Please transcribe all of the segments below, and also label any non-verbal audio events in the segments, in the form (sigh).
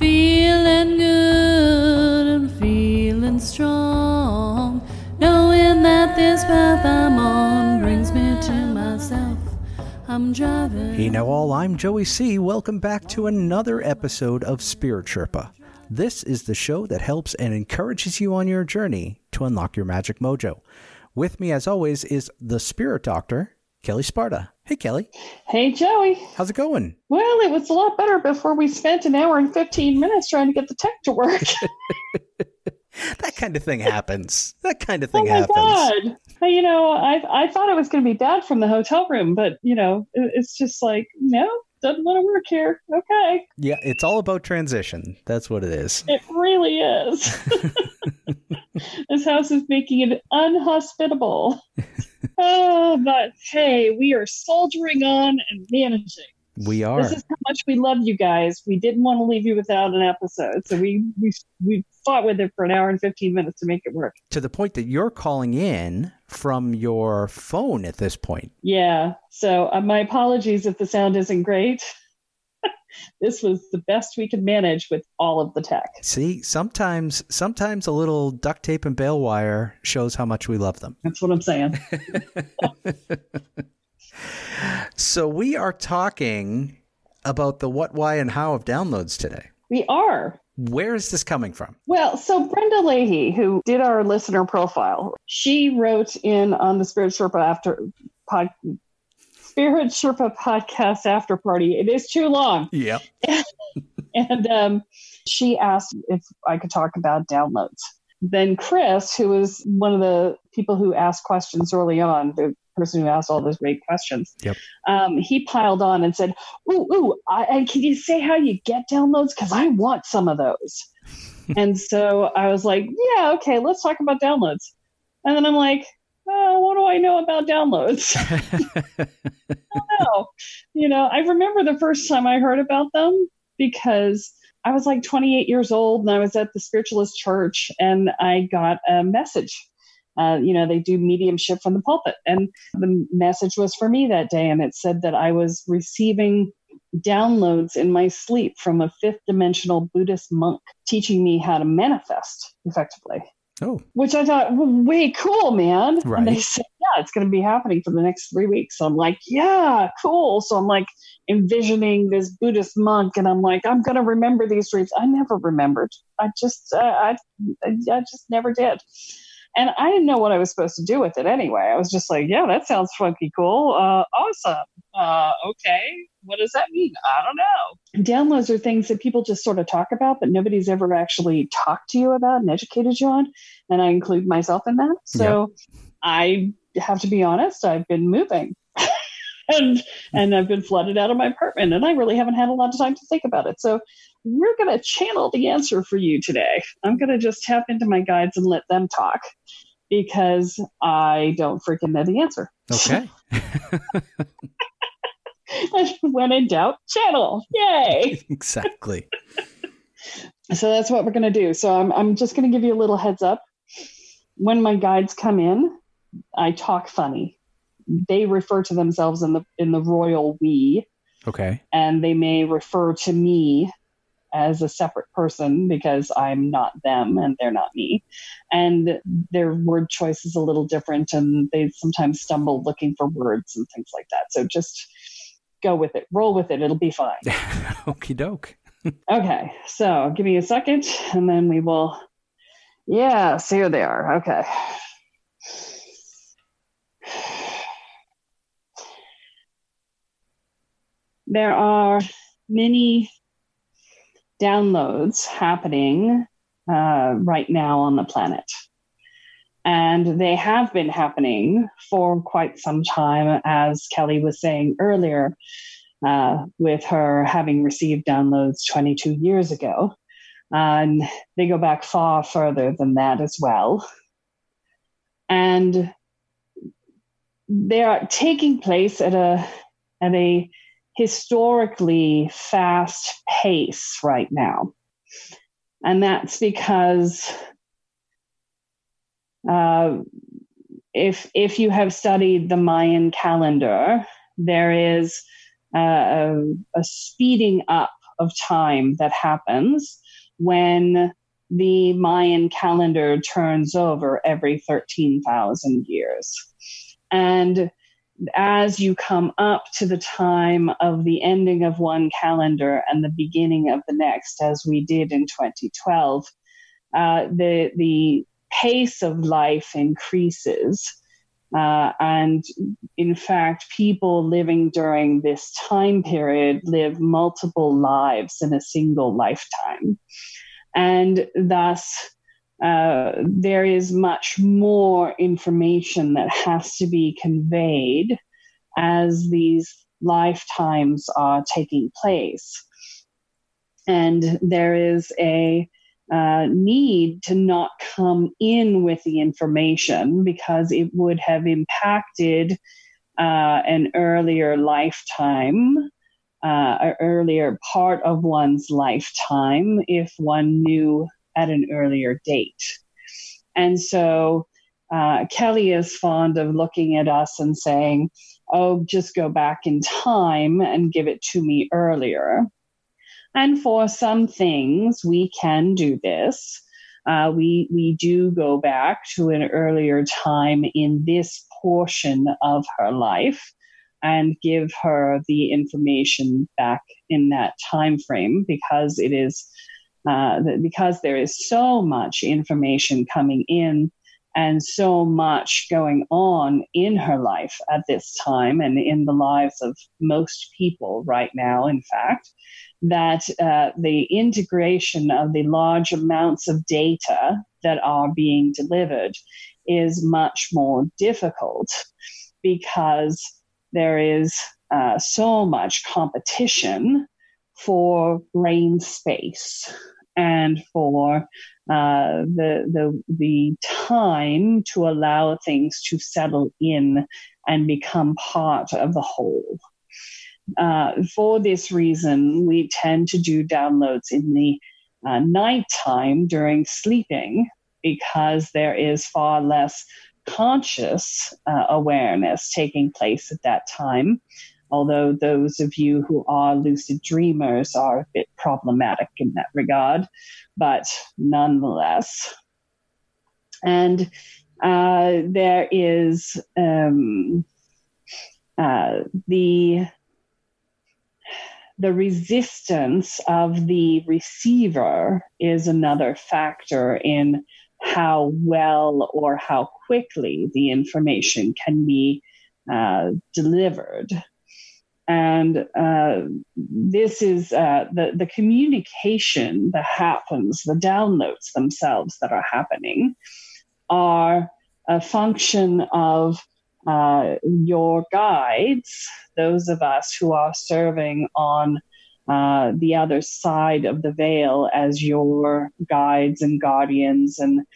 feeling good and feeling strong, knowing that this path I'm on brings me to myself. I'm driving. Hey now all, I'm Joey C. Welcome back to another episode of Spirit Sherpa. This is the show that helps and encourages you on your journey to unlock your magic mojo. With me as always is the spirit doctor, Kelle Sparta. Hey Kelle, Hey, Joey. how's it going? Well, it was a lot better before we spent an hour and 15 minutes trying to get the tech to work. (laughs) (laughs) That kind of thing happens. That kind of oh thing my happens. God. You know, I, I thought it was going to be bad from the hotel room, but, you know, it, it's just like, no, doesn't want to work here. Okay. Yeah, it's all about transition. That's what it is. It really is. (laughs) this house is making it unhospitable. Oh, but hey, we are soldiering on and managing. We are. This is how much we love you guys. We didn't want to leave you without an episode, so we we we fought with it for an hour and fifteen minutes to make it work. to the point that you're calling in from your phone at this point. Yeah. So uh, my apologies if the sound isn't great. This was the best we could manage with all of the tech. See, sometimes sometimes a little duct tape and bale wire shows how much we love them. That's what I'm saying. (laughs) So we are talking about the what, why, and how of downloads today. we are. Where is this coming from? Well, so Brenda Leahy, who did our listener profile, she wrote in on the Spirit Sherpa after pod, Spirit Sherpa podcast after party. It is too long. Yeah. (laughs) and um, she asked if I could talk about downloads. Then Chris, who was one of the people who asked questions early on, the person who asked all those great questions, Yep. um, he piled on and said, "Ooh, ooh, I, and can you say how you get downloads? Because I want some of those." (laughs) and so I was like, "Yeah, okay, let's talk about downloads." And then I'm like, oh, "What do I know about downloads?" know. (laughs) You know, I remember the first time I heard about them because I was like 28 years old and I was at the spiritualist church and I got a message. Uh, you know, they do mediumship from the pulpit. And the message was for me that day. And it said that I was receiving downloads in my sleep from a fifth dimensional Buddhist monk teaching me how to manifest effectively oh, which I thought, well, way cool, man. Right. And they said, yeah, it's going to be happening for the next three weeks. So I'm like, yeah, cool. So I'm like envisioning this Buddhist monk, and I'm like, I'm going to remember these dreams. I never remembered. I just, uh, I, I just never did. And I didn't know what I was supposed to do with it anyway. I was just like, yeah, that sounds funky cool. Uh, awesome. Uh, okay. What does that mean? I don't know. Downloads are things that people just sort of talk about, but nobody's ever actually talked to you about and educated you on. And I include myself in that. So I have to be honest, I've been moving. (laughs) and and I've been flooded out of my apartment and I really haven't had a lot of time to think about it. So we're going to channel the answer for you today. I'm going to just tap into my guides and let them talk because I don't freaking know the answer. Okay. (laughs) (laughs) when in doubt, channel. Yay. (laughs) exactly. so that's what we're going to do. So I'm, I'm just going to give you a little heads up. When my guides come in, I talk funny. They refer to themselves in the in the royal we, Okay. and they may refer to me as a separate person because I'm not them and they're not me. And their word choice is a little different and they sometimes stumble looking for words and things like that. So just go with it, roll with it, it'll be fine. (laughs) Okie doke. Okay, so give me a second and then we will. Yes, here they are. Okay. There are many downloads happening uh, right now on the planet. And they have been happening for quite some time, as Kelle was saying earlier uh, with her having received downloads 22 years ago. And they go back far further than that as well. And they are taking place at a at a historically fast pace right now. And that's because uh, if if you have studied the Mayan calendar, there is uh, a speeding up of time that happens when the Mayan calendar turns over every 13,000 years. And as you come up to the time of the ending of one calendar and the beginning of the next, as we did in 2012, uh, the, the pace of life increases. Uh, and in fact, people living during this time period live multiple lives in a single lifetime. And thus, uh, there is much more information that has to be conveyed as these lifetimes are taking place. And there is a uh, need to not come in with the information because it would have impacted uh, an earlier lifetime, uh, an earlier part of one's lifetime if one knew at an earlier date. And so uh, Kelle is fond of looking at us and saying, oh, just go back in time and give it to me earlier. And for some things, we can do this. Uh, we we do go back to an earlier time in this portion of her life and give her the information back in that time frame because it is uh, because there is so much information coming in and so much going on in her life at this time and in the lives of most people right now in fact that uh, the integration of the large amounts of data that are being delivered is much more difficult because there is uh, so much competition for brain space and for uh, the, the, the time to allow things to settle in and become part of the whole. Uh, for this reason, we tend to do downloads in the uh, nighttime during sleeping because there is far less conscious uh, awareness taking place at that time. Although those of you who are lucid dreamers are a bit problematic in that regard, but nonetheless. And uh, there is um, uh, the the resistance of the receiver is another factor in how well or how quickly the information can be uh, delivered. And uh, this is uh, the, the communication that happens, the downloads themselves that are happening, are a function of uh, your guides, those of us who are serving on uh, the other side of the veil as your guides and guardians and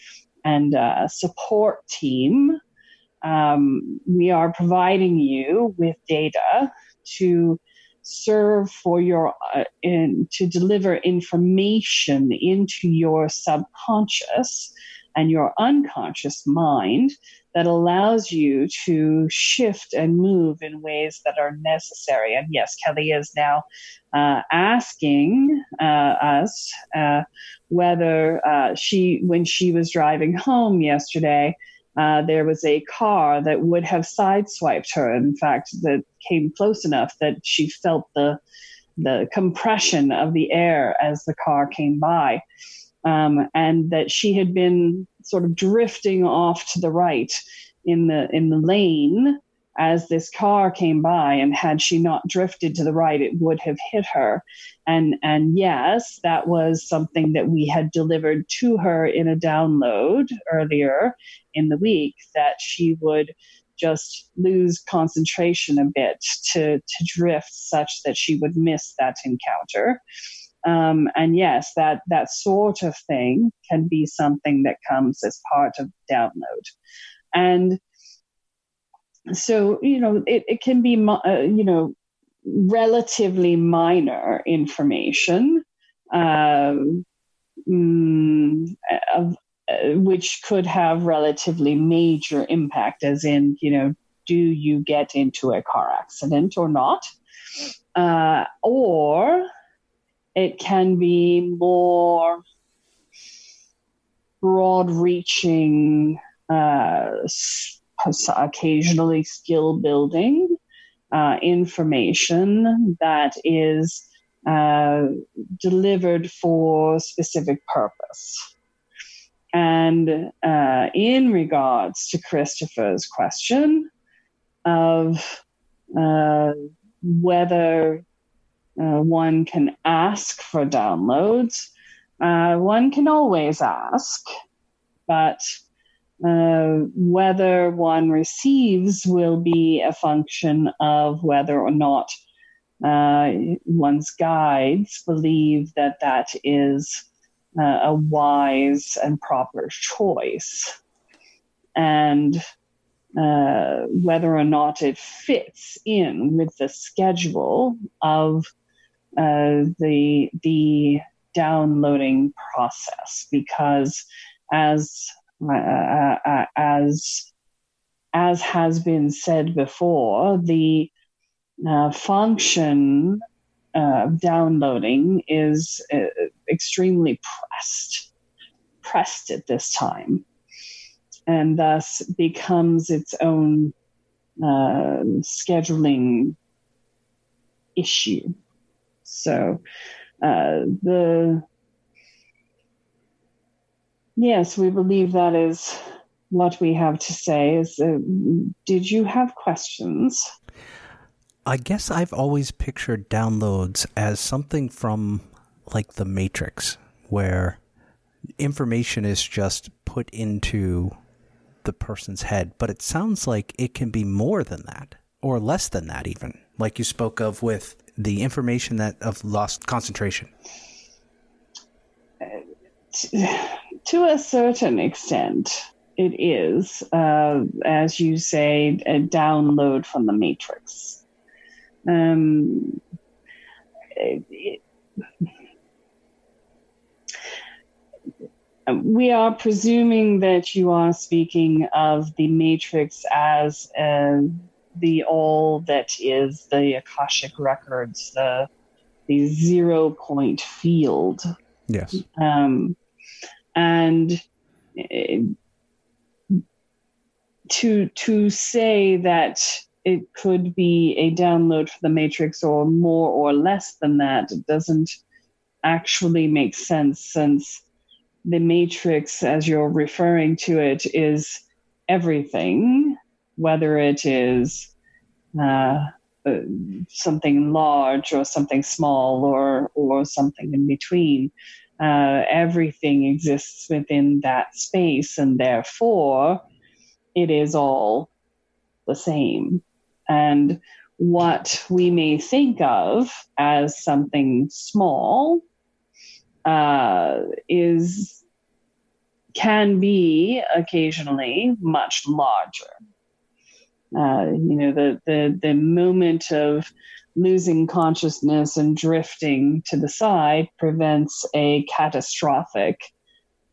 and uh, support team. Um, we are providing you with data to serve for your uh, in, to deliver information into your subconscious and your unconscious mind that allows you to shift and move in ways that are necessary. And yes, Kelle is now uh, asking uh, us uh, whether uh, she, when she was driving home yesterday, uh, there was a car that would have sideswiped her. In fact, that came close enough that she felt the the compression of the air as the car came by um, and that she had been sort of drifting off to the right in the in the lane as this car came by and had she not drifted to the right it would have hit her and and yes that was something that we had delivered to her in a download earlier in the week that she would just lose concentration a bit to to drift such that she would miss that encounter um, and yes, that that sort of thing can be something that comes as part of download. And so, you know, it, it can be, uh, you know, relatively minor information, um, mm, of, uh, which could have relatively major impact, as in, you know, do you get into a car accident or not? Uh, or it can be more broad reaching, uh, occasionally skill building uh, information that is uh, delivered for specific purpose. And uh, in regards to Christopher's question of uh, whether uh, one can ask for downloads. Uh, one can always ask, but uh, whether one receives will be a function of whether or not uh, one's guides believe that that is uh, a wise and proper choice. And uh, whether or not it fits in with the schedule of uh, the the downloading process because as uh, uh, uh, as as has been said before, the uh, function of downloading is extremely pressed pressed at this time, and thus becomes its own scheduling issue. So uh, the yes, we believe that is what we have to say. Is uh, did you have questions? I guess I've always pictured downloads as something from like the Matrix, where information is just put into the person's head, but it sounds like it can be more than that or less than that even like you spoke of with the information that of lost concentration? To a certain extent, it is, uh, as you say, a download from the matrix. Um, it, we are presuming that you are speaking of the matrix as a the all that is the Akashic records, the the zero point field. Yes. Um, and uh, to to say that it could be a download for the matrix or more or less than that doesn't actually make sense since the matrix as you're referring to it is everything whether it is uh, uh, something large or something small or or something in between. Uh, everything exists within that space, and therefore, it is all the same. And what we may think of as something small uh, is can be occasionally much larger. Uh, you know, the, the the moment of losing consciousness and drifting to the side prevents a catastrophic.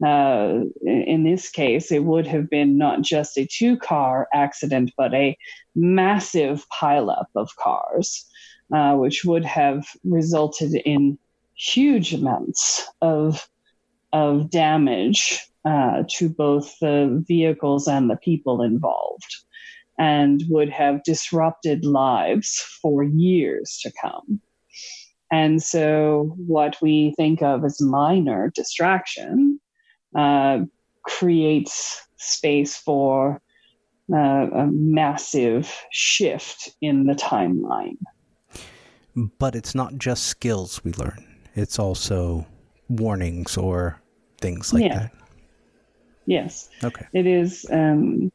Uh, in this case, it would have been not just a two car accident, but a massive pileup of cars, uh, which would have resulted in huge amounts of, of damage uh, to both the vehicles and the people involved and would have disrupted lives for years to come. And so, what we think of as minor distraction uh, creates space for uh, a massive shift in the timeline. But it's not just skills we learn, it's also warnings or things like yeah. that. Yes. Okay. It is. Um,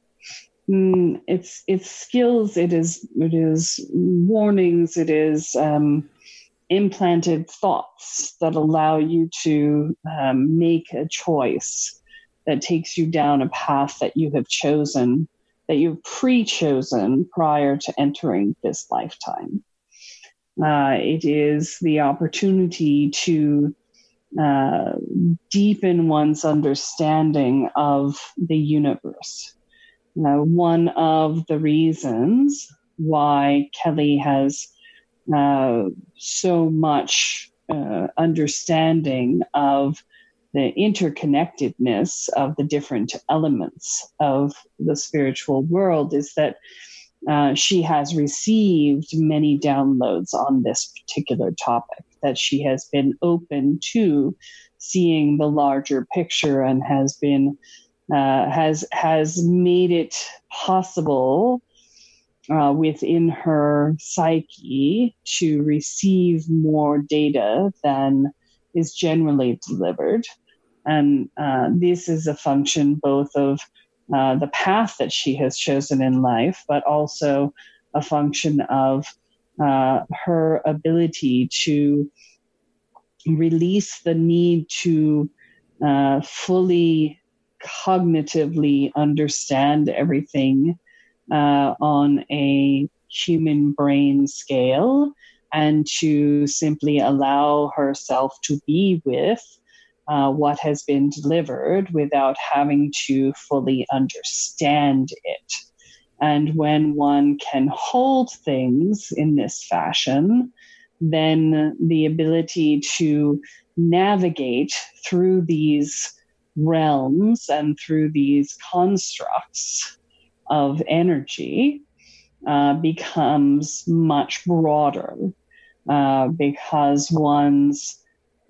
mm, it's it's skills. It is it is warnings. It is um, implanted thoughts that allow you to um, make a choice that takes you down a path that you have chosen, that you've pre-chosen prior to entering this lifetime. Uh, it is the opportunity to uh, deepen one's understanding of the universe. Now, one of the reasons why Kelle has uh, so much uh, understanding of the interconnectedness of the different elements of the spiritual world is that uh, she has received many downloads on this particular topic, that she has been open to seeing the larger picture and has been uh, has has made it possible uh, within her psyche to receive more data than is generally delivered, and uh, this is a function both of uh, the path that she has chosen in life, but also a function of uh, her ability to release the need to uh, fully cognitively understand everything uh, on a human brain scale and to simply allow herself to be with uh, what has been delivered without having to fully understand it. And when one can hold things in this fashion, then the ability to navigate through these realms and through these constructs of energy uh, becomes much broader uh, because one's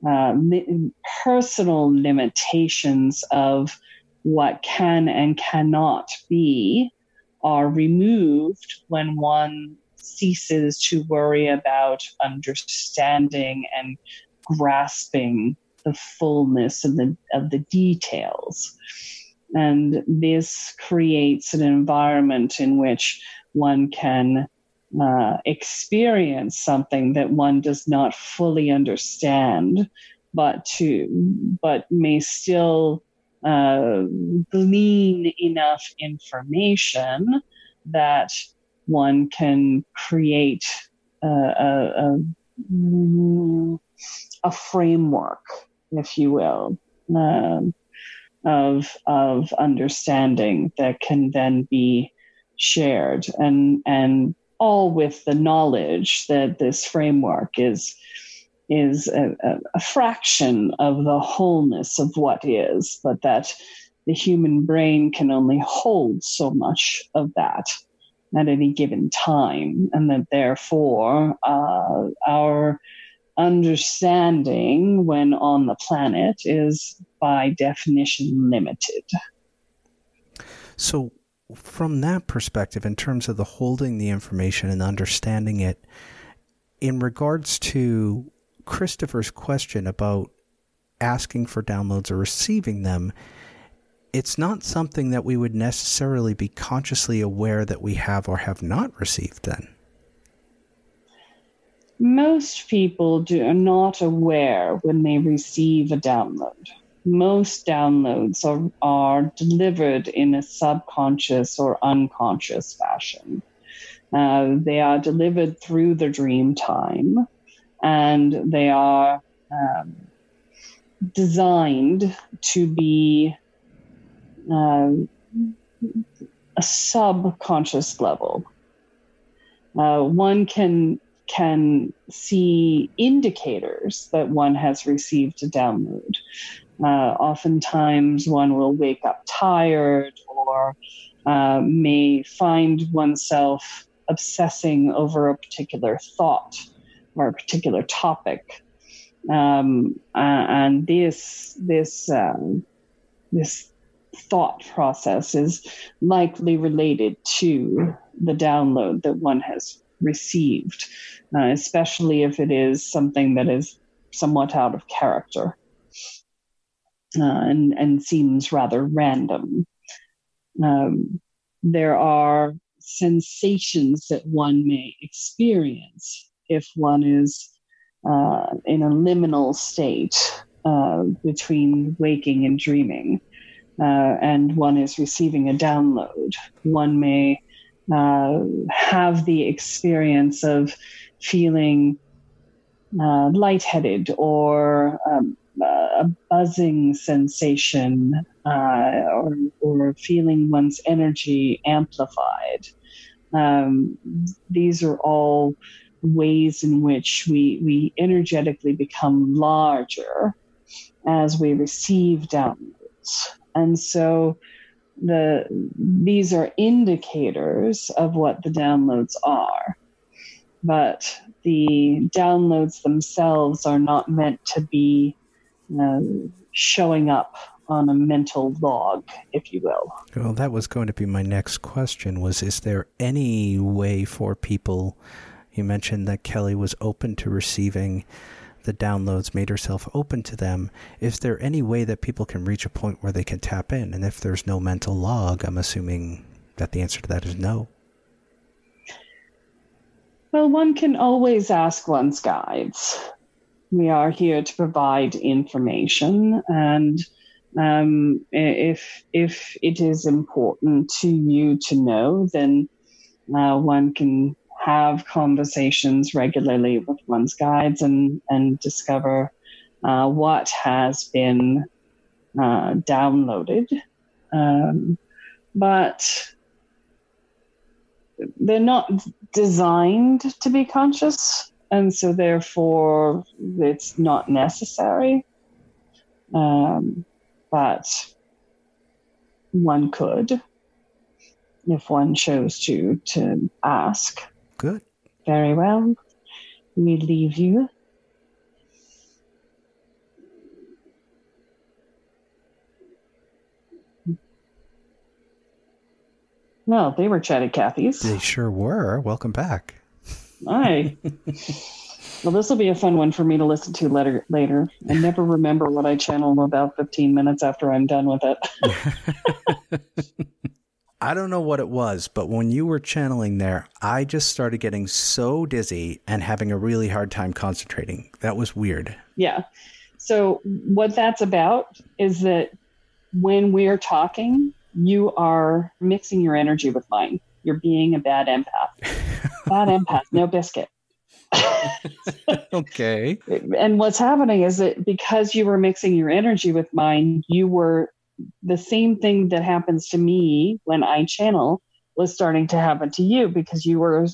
uh, li- personal limitations of what can and cannot be are removed when one ceases to worry about understanding and grasping the fullness of the of the details. And this creates an environment in which one can uh, experience something that one does not fully understand, but to but may still uh, glean enough information that one can create a, a, a, a framework, if you will, um, of of understanding that can then be shared. And and all with the knowledge that this framework is is a, a, fraction of the wholeness of what is, but that the human brain can only hold so much of that at any given time, and that therefore uh, our understanding when on the planet is by definition limited. So, from that perspective, in terms of the holding the information and understanding it, in regards to Christopher's question about asking for downloads or receiving them, it's not something that we would necessarily be consciously aware that we have or have not received then. Most people do, are not aware when they receive a download. Most downloads are, are delivered in a subconscious or unconscious fashion. Uh, they are delivered through the dream time and they are um, designed to be uh, a subconscious level. Uh, one can can see indicators that one has received a download. Uh, oftentimes, one will wake up tired or uh, may find oneself obsessing over a particular thought or a particular topic. Um, and this this um, this thought process is likely related to the download that one has received, uh, especially if it is something that is somewhat out of character uh, and, and seems rather random. Um, there are sensations that one may experience if one is uh, in a liminal state uh, between waking and dreaming, uh, and one is receiving a download. One may uh, have the experience of feeling uh, lightheaded or um, a buzzing sensation uh, or, or, feeling one's energy amplified. Um, these are all ways in which we, we energetically become larger as we receive downloads. And so the these are indicators of what the downloads are. But the downloads themselves are not meant to be uh, showing up on a mental log if you will. Well that was going to be my next question was is there any way for people you mentioned that Kelle was open to receiving the downloads, made herself open to them. Is there any way that people can reach a point where they can tap in? And if there's no mental log, I'm assuming that the answer to that is no. Well, one can always ask one's guides. We are here to provide information, and um, if if it is important to you to know, then uh, one can have conversations regularly with one's guides and, and discover uh, what has been uh, downloaded. Um, but they're not designed to be conscious, and so therefore it's not necessary. Um, but one could, if one chose to, to ask. Good. Very well. We leave you. No, they were chatty Cathy's. They sure were. Welcome back. Hi. (laughs) well, this will be a fun one for me to listen to later. Later, I never remember what I channel about 15 minutes after I'm done with it. (laughs) I don't know what it was, but when you were channeling there, I just started getting so dizzy and having a really hard time concentrating. That was weird. Yeah. So, what that's about is that when we're talking, you are mixing your energy with mine. You're being a bad empath. (laughs) bad empath, no biscuit. (laughs) okay. And what's happening is that because you were mixing your energy with mine, you were the same thing that happens to me when I channel was starting to happen to you because you were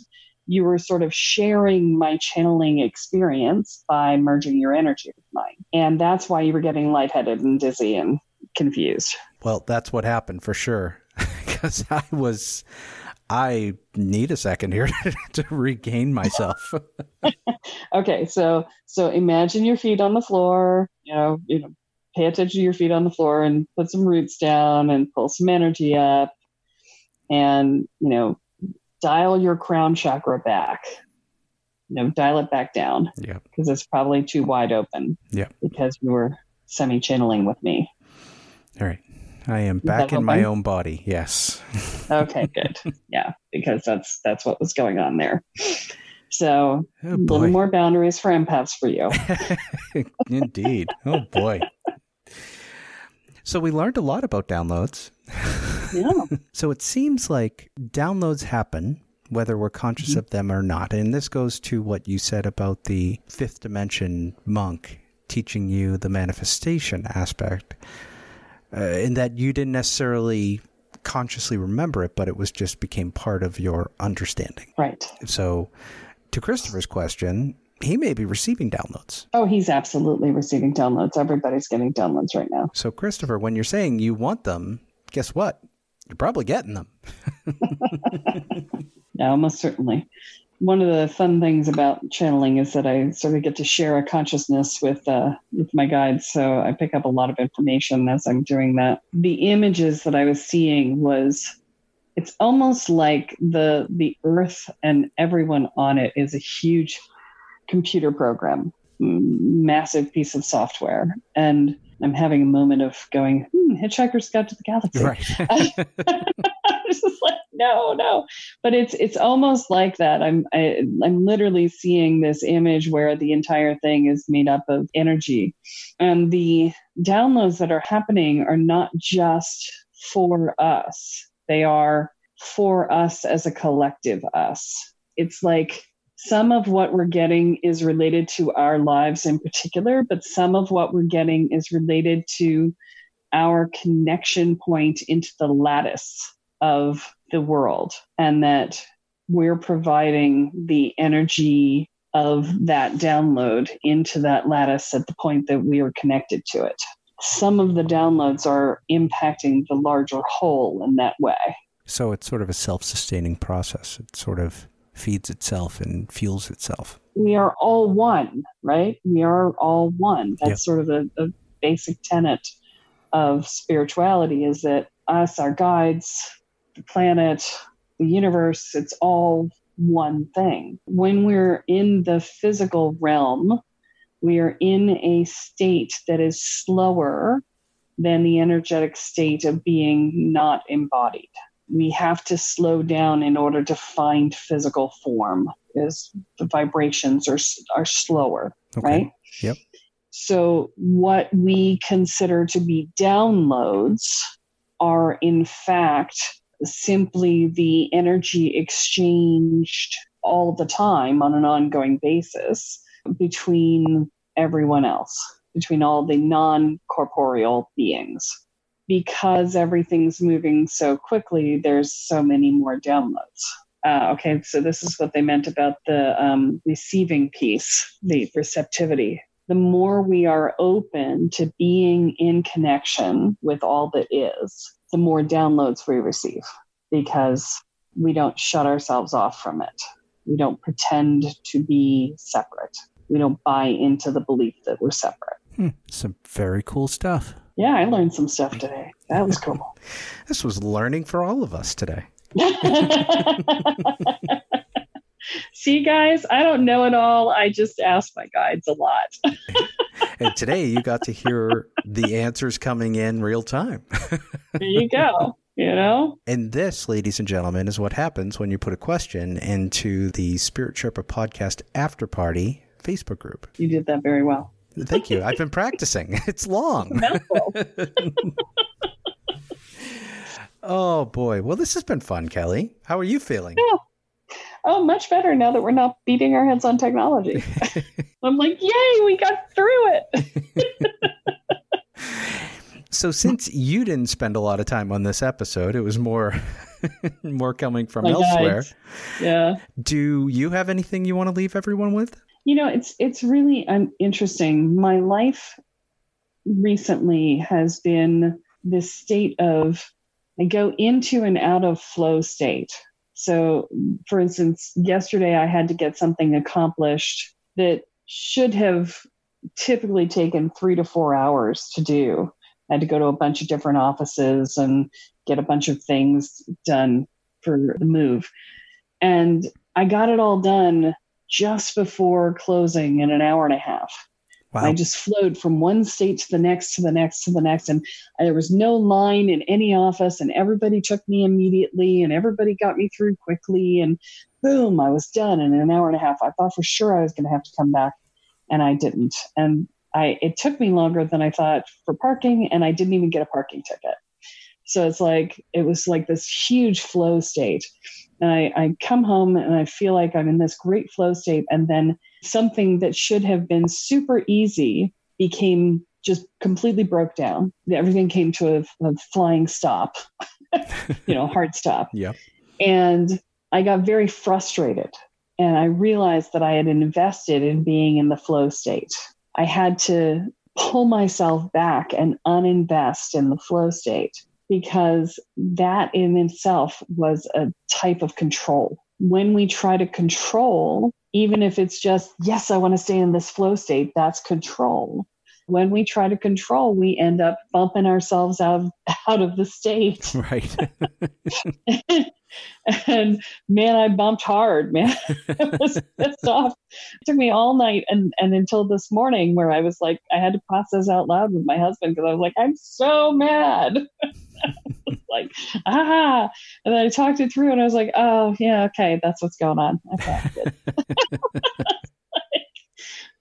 you were sort of sharing my channeling experience by merging your energy with mine. And that's why you were getting lightheaded and dizzy and confused. Well, that's what happened for sure. (laughs) Because I was I need a second here (laughs) to regain myself. (laughs) okay, so so imagine your feet on the floor, you know, you know, pay attention to your feet on the floor and put some roots down and pull some energy up and you know dial your crown chakra back. You know dial it back down. Yeah. Because it's probably too wide open yeah. because you were semi channeling with me. All right. I am back in my own body. Yes. (laughs) Okay good. Yeah because that's that's what was going on there. So Oh, a little more boundaries for empaths for you. (laughs) Indeed. Oh, boy. So we learned a lot about downloads. Yeah. (laughs) So it seems like downloads happen whether we're conscious Mm-hmm. of them or not. And this goes to what you said about the fifth dimension monk teaching you the manifestation aspect, uh, in that you didn't necessarily consciously remember it, but it was just became part of your understanding. Right. So, to Christopher's question, he may be receiving downloads. Oh, he's absolutely receiving downloads. Everybody's getting downloads right now. So, Christopher, when you're saying you want them, guess what? You're probably getting them. (laughs) Yeah, most certainly. One of the fun things about channeling is that I sort of get to share a consciousness with uh, with my guides, so I pick up a lot of information as I'm doing that. The images that I was seeing was it's almost like the the earth and everyone on it is a huge computer program, massive piece of software, and I'm having a moment of going, hmm, Hitchhiker's Guide to the Galaxy. Right. (laughs) I was just like, no, no. But it's it's almost like that. I'm I, I'm literally seeing this image where the entire thing is made up of energy, and the downloads that are happening are not just for us. They are for us as a collective us. It's like some of what we're getting is related to our lives in particular, but some of what we're getting is related to our connection point into the lattice of the world and that we're providing the energy of that download into that lattice at the point that we are connected to it. Some of the downloads are impacting the larger whole in that way. So it's sort of a self sustaining process. It's sort of feeds itself and fuels itself. We are all one, right? We are all one. That's Yep. sort of a, a basic tenet of spirituality is that us, our guides, the planet, the universe, it's all one thing. When we're in the physical realm, we are in a state that is slower than the energetic state of being not embodied. We have to slow down in order to find physical form, is the vibrations are, are slower, Okay. right? Yep. So, what we consider to be downloads are, in fact, simply the energy exchanged all the time on an ongoing basis between everyone else, between all the non corporeal beings. Because everything's moving so quickly, there's so many more downloads. Uh, okay, so this is what they meant about the um, receiving piece, the receptivity. The more we are open to being in connection with all that is, the more downloads we receive because we don't shut ourselves off from it. We don't pretend to be separate. We don't buy into the belief that we're separate. Hmm. Some very cool stuff. Yeah, I learned some stuff today. That was cool. (laughs) This was learning for all of us today. (laughs) See, guys, I don't know it all. I just ask my guides a lot. (laughs) And today you got to hear the answers coming in real time. there you go. You know? And this, ladies and gentlemen, is what happens when you put a question into the Spirit Sherpa podcast after party Facebook group. You did that very well. Thank you. I've been practicing. (laughs) It's long. (laughs) Oh boy. Well, this has been fun, Kelle. How are you feeling? oh, much better now that we're not beating our heads on technology. (laughs) I'm like, yay, we got through it. So since you didn't spend a lot of time on this episode, it was more more coming from My elsewhere. guides. Yeah. Do you have anything you want to leave everyone with? You know, it's it's really um, interesting. My life recently has been this state of I go into and out of flow state. So, for instance, yesterday I had to get something accomplished that should have typically taken three to four hours to do. I had to go to a bunch of different offices and get a bunch of things done for the move. And I got it all done just before closing in an hour and a half. Wow. I just flowed from one state to the next, to the next, to the next. And there was no line in any office, and everybody took me immediately, and everybody got me through quickly. And boom, I was done in an hour and a half. I thought for sure I was going to have to come back, and I didn't. And I it took me longer than I thought for parking, and I didn't even get a parking ticket. So it's like it was like this huge flow state. And I, I come home and I feel like I'm in this great flow state, and then something that should have been super easy became just completely broke down. Everything came to a, a flying stop, (laughs) you know, hard stop. (laughs) Yep. And I got very frustrated. And I realized that I had invested in being in the flow state. I had to pull myself back and uninvest in the flow state because that in itself was a type of control. When we try to control, even if it's just, yes, I want to stay in this flow state, that's control when we try to control, we end up bumping ourselves out of, (laughs) out of the state. (laughs) Right. (laughs) and man, I bumped hard, man. I was pissed off. It took me all night and, and until this morning where I was like, I had to process out loud with my husband because I was like, I'm so mad. (laughs) like, ah. And then I talked it through and I was like, oh, yeah, okay, that's what's going on. Okay.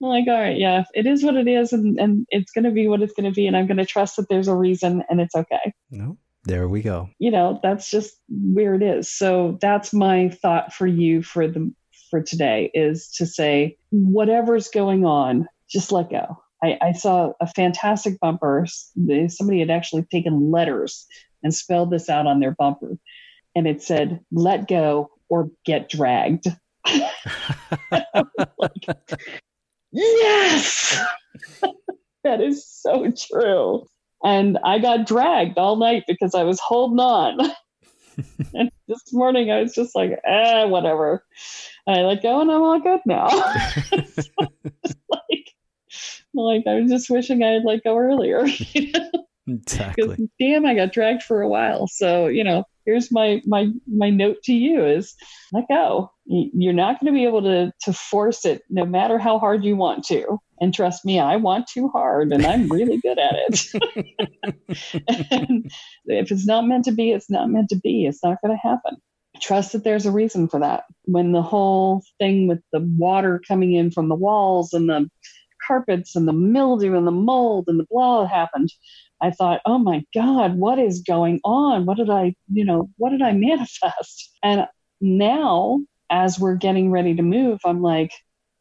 I'm (laughs) like, all right, yeah, it is what it is, and, and it's going to be what it's going to be, and I'm going to trust that there's a reason, and it's okay. No, there we go. You know, that's just where it is. So that's my thought for you for the for today is to say whatever's going on, just let go. I, I saw a fantastic bumper. Somebody had actually taken letters and spelled this out on their bumper, and it said, "Let go or get dragged." like, (laughs) yes, (laughs) that is so true. And I got dragged all night because I was holding on. (laughs) and this morning I was just like, eh, whatever. And I let go and I'm all good now. Like, like I was just wishing I had let go earlier. (laughs) Exactly. Damn, I got dragged for a while. So, you know, here's my my my note to you is let go you're not going to be able to to force it no matter how hard you want to and trust me i want too hard and i'm really good at it (laughs) and if it's not meant to be it's not meant to be it's not going to happen trust that there's a reason for that when the whole thing with the water coming in from the walls and the carpets and the mildew and the mold and the blah happened I thought, oh my God, what is going on? What did I, you know, what did I (laughs) manifest? And now, as we're getting ready to move, I'm like,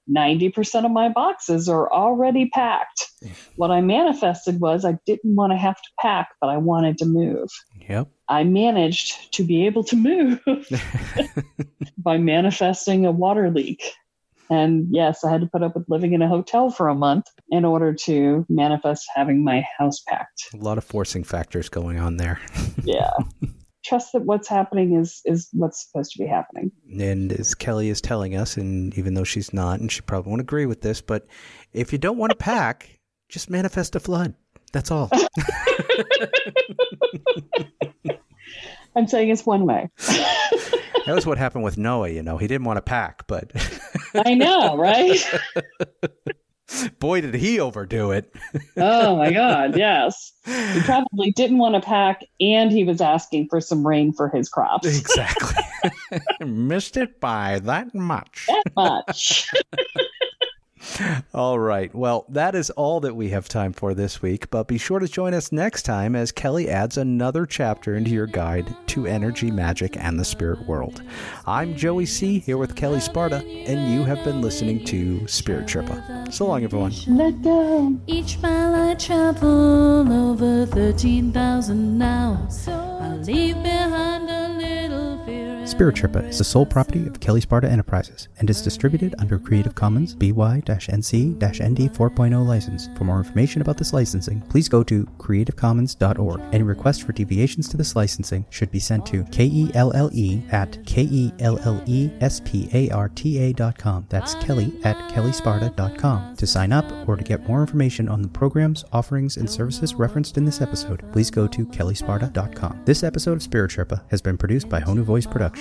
90% of my boxes are already packed. (laughs) what I manifested was I didn't want to have to pack, but I wanted to move. Yep. I managed to be able to move (laughs) by manifesting a water leak. And yes, I had to put up with living in a hotel for a month in order to manifest having my house packed. A lot of forcing factors going on there. (laughs) yeah. Trust that what's happening is is what's supposed to be happening. And as Kelle is telling us, and even though she's not, and she probably won't agree with this, but if you don't want to pack, just manifest a flood. That's all. (laughs) (laughs) I'm saying it's one way. That was what happened with Noah, you know. He didn't want to pack, but I know, right? (laughs) Boy, did he overdo it. oh my (laughs) God, yes. He probably didn't want to pack, and he was asking for some rain for his crops. Exactly. (laughs) Missed it by that much. That much. (laughs) All right. Well, that is all that we have time for this week, but be sure to join us next time as Kelle adds another chapter into your guide to energy, magic, and the spirit world. I'm Joey C. here with Kelle Sparta, and you have been listening to Spirit Sherpa. So long, everyone. Let go. Each mile I travel over 13,000 now. So I leave behind a little fear. Spirit Sherpa is the sole property of Kelle Sparta Enterprises and is distributed under Creative Commons BY-NC-ND 4.0 license. For more information about this licensing, please go to creativecommons.org. Any requests for deviations to this licensing should be sent to K-E-L-L-E at K-E-L-L-E-S-P-A-R-T-A.com. That's Kelle at kellesparta.com. To sign up or to get more information on the programs, offerings, and services referenced in this episode, please go to kellesparta.com. This episode of Spirit Sherpa has been produced by Honu Voice Productions.